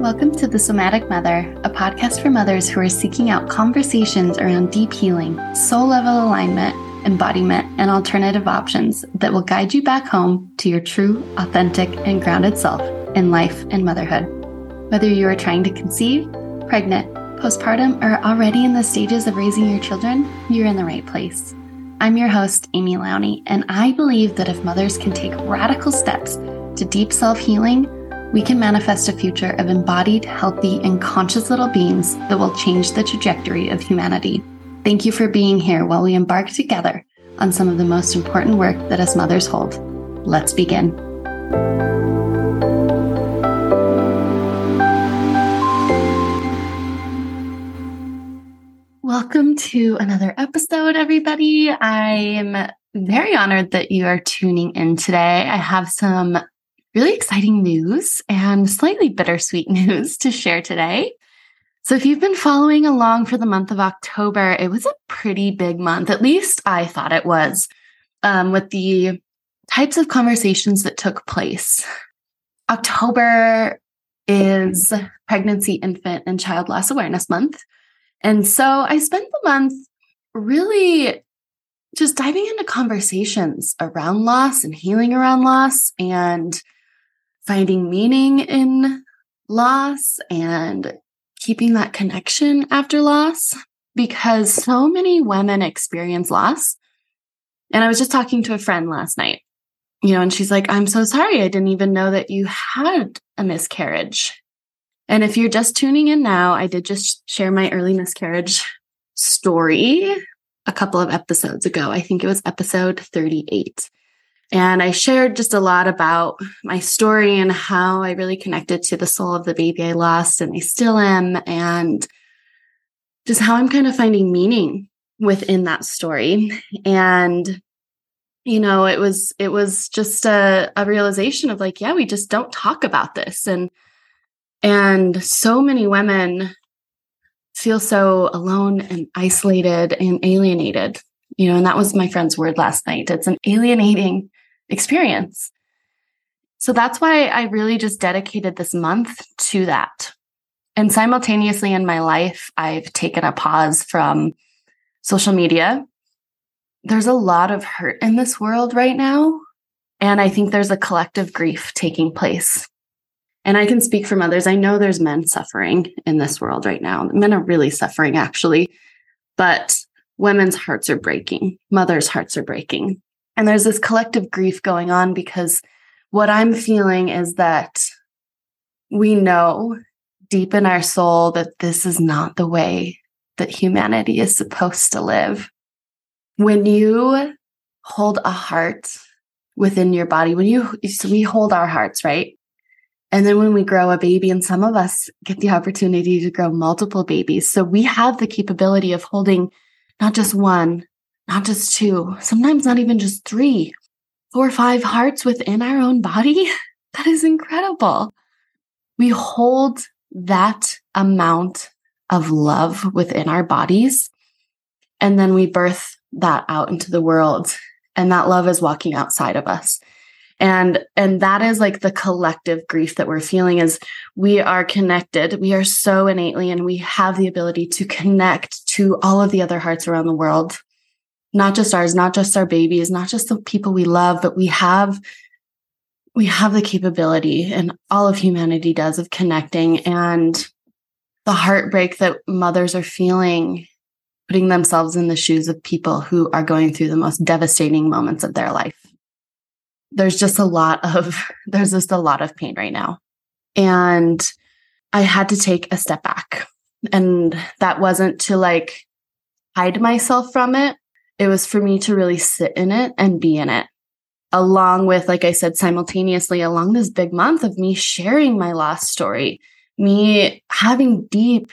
Welcome to The Somatic Mother, a podcast for mothers who are seeking out conversations around deep healing, soul level alignment, embodiment, and alternative options that will guide you back home to your true, authentic, and grounded self in life and motherhood. Whether you are trying to conceive, pregnant, postpartum, or already in the stages of raising your children, you're in the right place. I'm your host, Amy Lowney, and I believe that if mothers can take radical steps to deep self healing, we can manifest a future of embodied, healthy, and conscious little beings that will change the trajectory of humanity. Thank you for being here while we embark together on some of the most important work that us mothers hold. Let's begin. Welcome to another episode, everybody. I am very honored that you are tuning in today. I have some really exciting news and slightly bittersweet news to share today. So, if you've been following along for the month of October, it was a pretty big month. At least I thought it was, um, with the types of conversations that took place. October is Pregnancy, Infant, and Child Loss Awareness Month. And so I spent the month really just diving into conversations around loss and healing around loss and finding meaning in loss and keeping that connection after loss because so many women experience loss. And I was just talking to a friend last night, you know, and she's like, I'm so sorry. I didn't even know that you had a miscarriage. And if you're just tuning in now, I did just share my early miscarriage story a couple of episodes ago. I think it was episode 38. And I shared just a lot about my story and how I really connected to the soul of the baby I lost and I still am, and just how I'm kind of finding meaning within that story. And, you know, it was, it was just a, a realization of like, yeah, we just don't talk about this. And, and so many women feel so alone and isolated and alienated you know and that was my friend's word last night it's an alienating experience. So that's why I really just dedicated this month to that. And simultaneously in my life, I've taken a pause from social media. There's a lot of hurt in this world right now. And I think there's a collective grief taking place. And I can speak from others. I know there's men suffering in this world right now. Men are really suffering, actually. But women's hearts are breaking, mothers' hearts are breaking. And there's this collective grief going on because what I'm feeling is that we know deep in our soul that this is not the way that humanity is supposed to live. When you hold a heart within your body, when you, so we hold our hearts, right? And then when we grow a baby, and some of us get the opportunity to grow multiple babies. So we have the capability of holding not just one, not just two, sometimes not even just three, four or five hearts within our own body. That is incredible. We hold that amount of love within our bodies, and then we birth that out into the world. And that love is walking outside of us. And, and that is like the collective grief that we're feeling is we are connected. We are so innately and we have the ability to connect to all of the other hearts around the world not just ours, not just our babies, not just the people we love, but we have we have the capability and all of humanity does of connecting and the heartbreak that mothers are feeling putting themselves in the shoes of people who are going through the most devastating moments of their life. There's just a lot of there's just a lot of pain right now. And I had to take a step back. And that wasn't to like hide myself from it it was for me to really sit in it and be in it. Along with, like I said, simultaneously along this big month of me sharing my lost story, me having deep,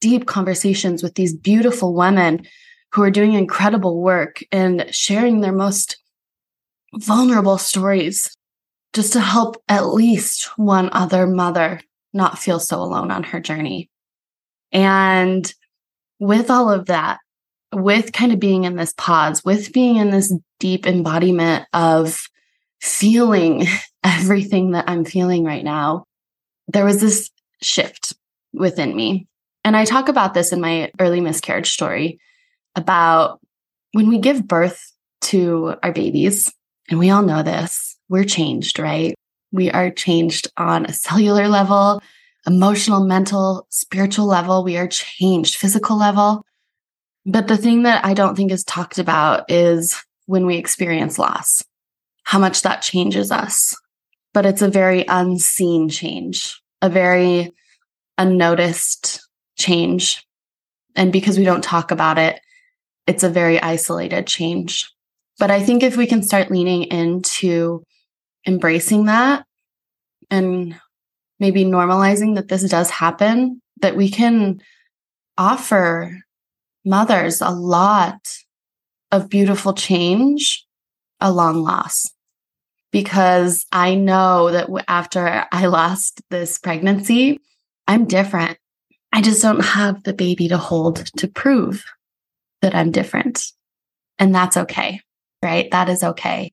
deep conversations with these beautiful women who are doing incredible work and sharing their most vulnerable stories just to help at least one other mother not feel so alone on her journey. And with all of that, with kind of being in this pause, with being in this deep embodiment of feeling everything that I'm feeling right now, there was this shift within me. And I talk about this in my early miscarriage story about when we give birth to our babies, and we all know this, we're changed, right? We are changed on a cellular level, emotional, mental, spiritual level. We are changed, physical level. But the thing that I don't think is talked about is when we experience loss, how much that changes us. But it's a very unseen change, a very unnoticed change. And because we don't talk about it, it's a very isolated change. But I think if we can start leaning into embracing that and maybe normalizing that this does happen, that we can offer mothers a lot of beautiful change along loss. Because I know that after I lost this pregnancy, I'm different. I just don't have the baby to hold to prove that I'm different. And that's okay, right? That is okay.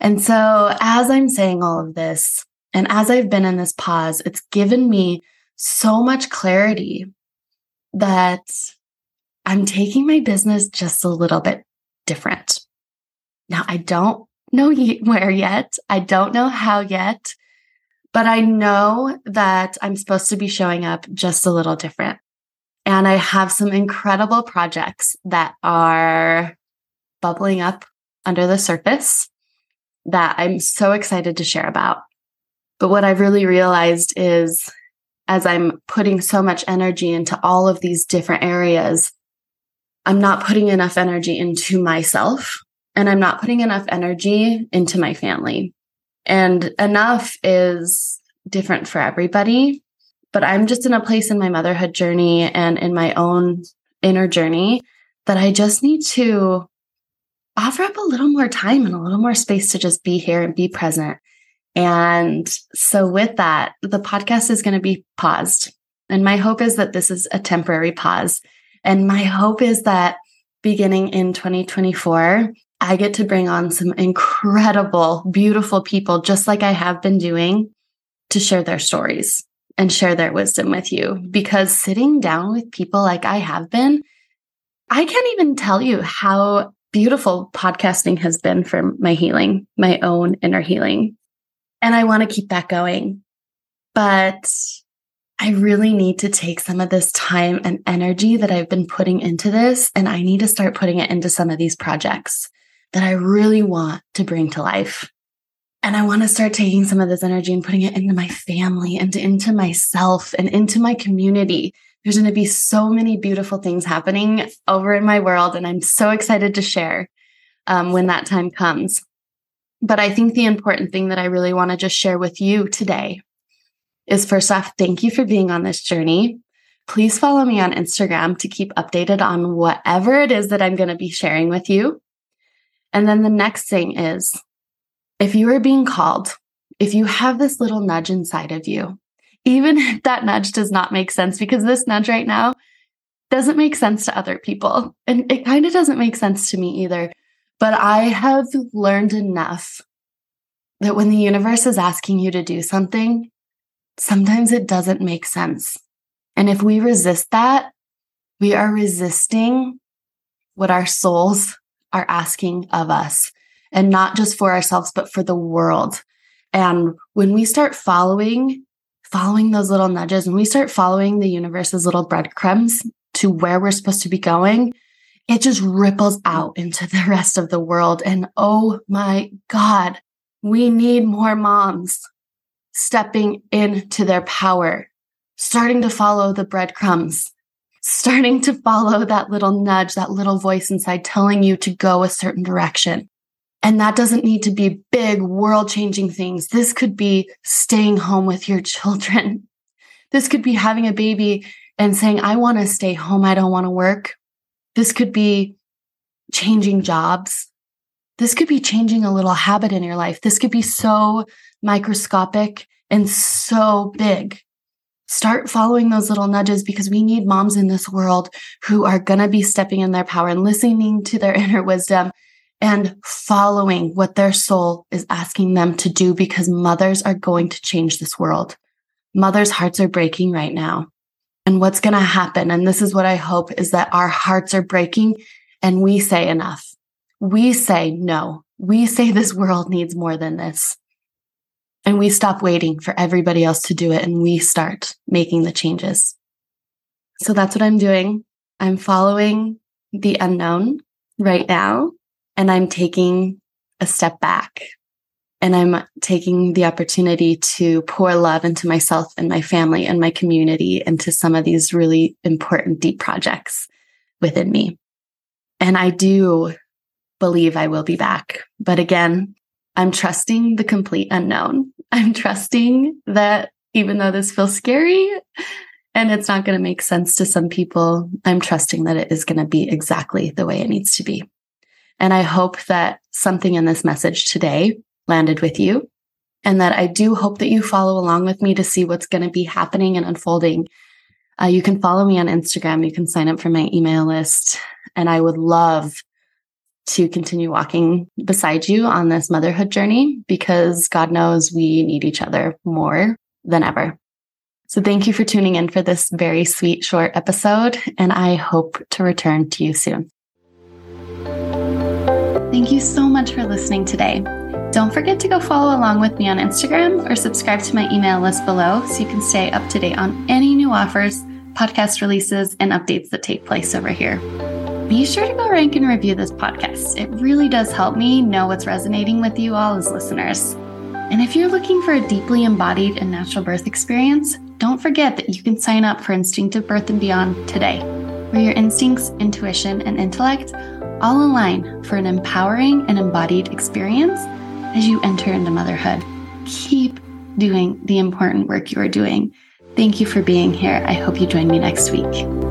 And so, as I'm saying all of this, and as I've been in this pause, it's given me so much clarity that I'm taking my business just a little bit different. Now, I don't know where yet. I don't know how yet, but I know that I'm supposed to be showing up just a little different. And I have some incredible projects that are bubbling up under the surface that I'm so excited to share about. But what I've really realized is as I'm putting so much energy into all of these different areas, I'm not putting enough energy into myself and I'm not putting enough energy into my family. And enough is different for everybody. But I'm just in a place in my motherhood journey and in my own inner journey that I just need to offer up a little more time and a little more space to just be here and be present. And so, with that, the podcast is going to be paused. And my hope is that this is a temporary pause. And my hope is that beginning in 2024, I get to bring on some incredible, beautiful people, just like I have been doing, to share their stories and share their wisdom with you. Because sitting down with people like I have been, I can't even tell you how beautiful podcasting has been for my healing, my own inner healing. And I want to keep that going. But I really need to take some of this time and energy that I've been putting into this, and I need to start putting it into some of these projects that I really want to bring to life. And I want to start taking some of this energy and putting it into my family and into myself and into my community. There's going to be so many beautiful things happening over in my world. And I'm so excited to share um, when that time comes. But I think the important thing that I really want to just share with you today is first off, thank you for being on this journey. Please follow me on Instagram to keep updated on whatever it is that I'm going to be sharing with you. And then the next thing is if you are being called, if you have this little nudge inside of you, even if that nudge does not make sense, because this nudge right now doesn't make sense to other people. And it kind of doesn't make sense to me either. But I have learned enough that when the universe is asking you to do something, sometimes it doesn't make sense. And if we resist that, we are resisting what our souls are asking of us and not just for ourselves, but for the world. And when we start following, following those little nudges, when we start following the universe's little breadcrumbs to where we're supposed to be going, it just ripples out into the rest of the world. And oh my God, we need more moms stepping into their power, starting to follow the breadcrumbs, starting to follow that little nudge, that little voice inside telling you to go a certain direction. And that doesn't need to be big world changing things. This could be staying home with your children. This could be having a baby and saying, I want to stay home. I don't want to work. This could be changing jobs. This could be changing a little habit in your life. This could be so microscopic and so big. Start following those little nudges because we need moms in this world who are going to be stepping in their power and listening to their inner wisdom and following what their soul is asking them to do because mothers are going to change this world. mothers' hearts are breaking right now. And what's going to happen, and this is what I hope, is that our hearts are breaking and we say enough. We say no. We say this world needs more than this. And we stop waiting for everybody else to do it and we start making the changes. So that's what I'm doing. I'm following the unknown right now, and I'm taking a step back and I'm taking the opportunity to pour love into myself and my family and my community into some of these really important deep projects within me. And I do believe I will be back. But again, I'm trusting the complete unknown. I'm trusting that even though this feels scary and it's not going to make sense to some people, I'm trusting that it is going to be exactly the way it needs to be. And I hope that something in this message today landed with you. And that I do hope that you follow along with me to see what's going to be happening and unfolding. Uh, you can follow me on Instagram. You can sign up for my email list. And I would love to continue walking beside you on this motherhood journey because God knows we need each other more than ever. So thank you for tuning in for this very sweet short episode. And I hope to return to you soon. Thank you so much for listening today. Don't forget to go follow along with me on Instagram or subscribe to my email list below so you can stay up to date on any new offers, podcast releases, and updates that take place over here. Be sure to go rank and review this podcast. It really does help me know what's resonating with you all as listeners. And if you're looking for a deeply embodied and natural birth experience, don't forget that you can sign up for Instinctive Birth and Beyond today, where your instincts, intuition, and intellect all align for an empowering and embodied experience as you enter into motherhood. Keep doing the important work you are doing. Thank you for being here. I hope you join me next week.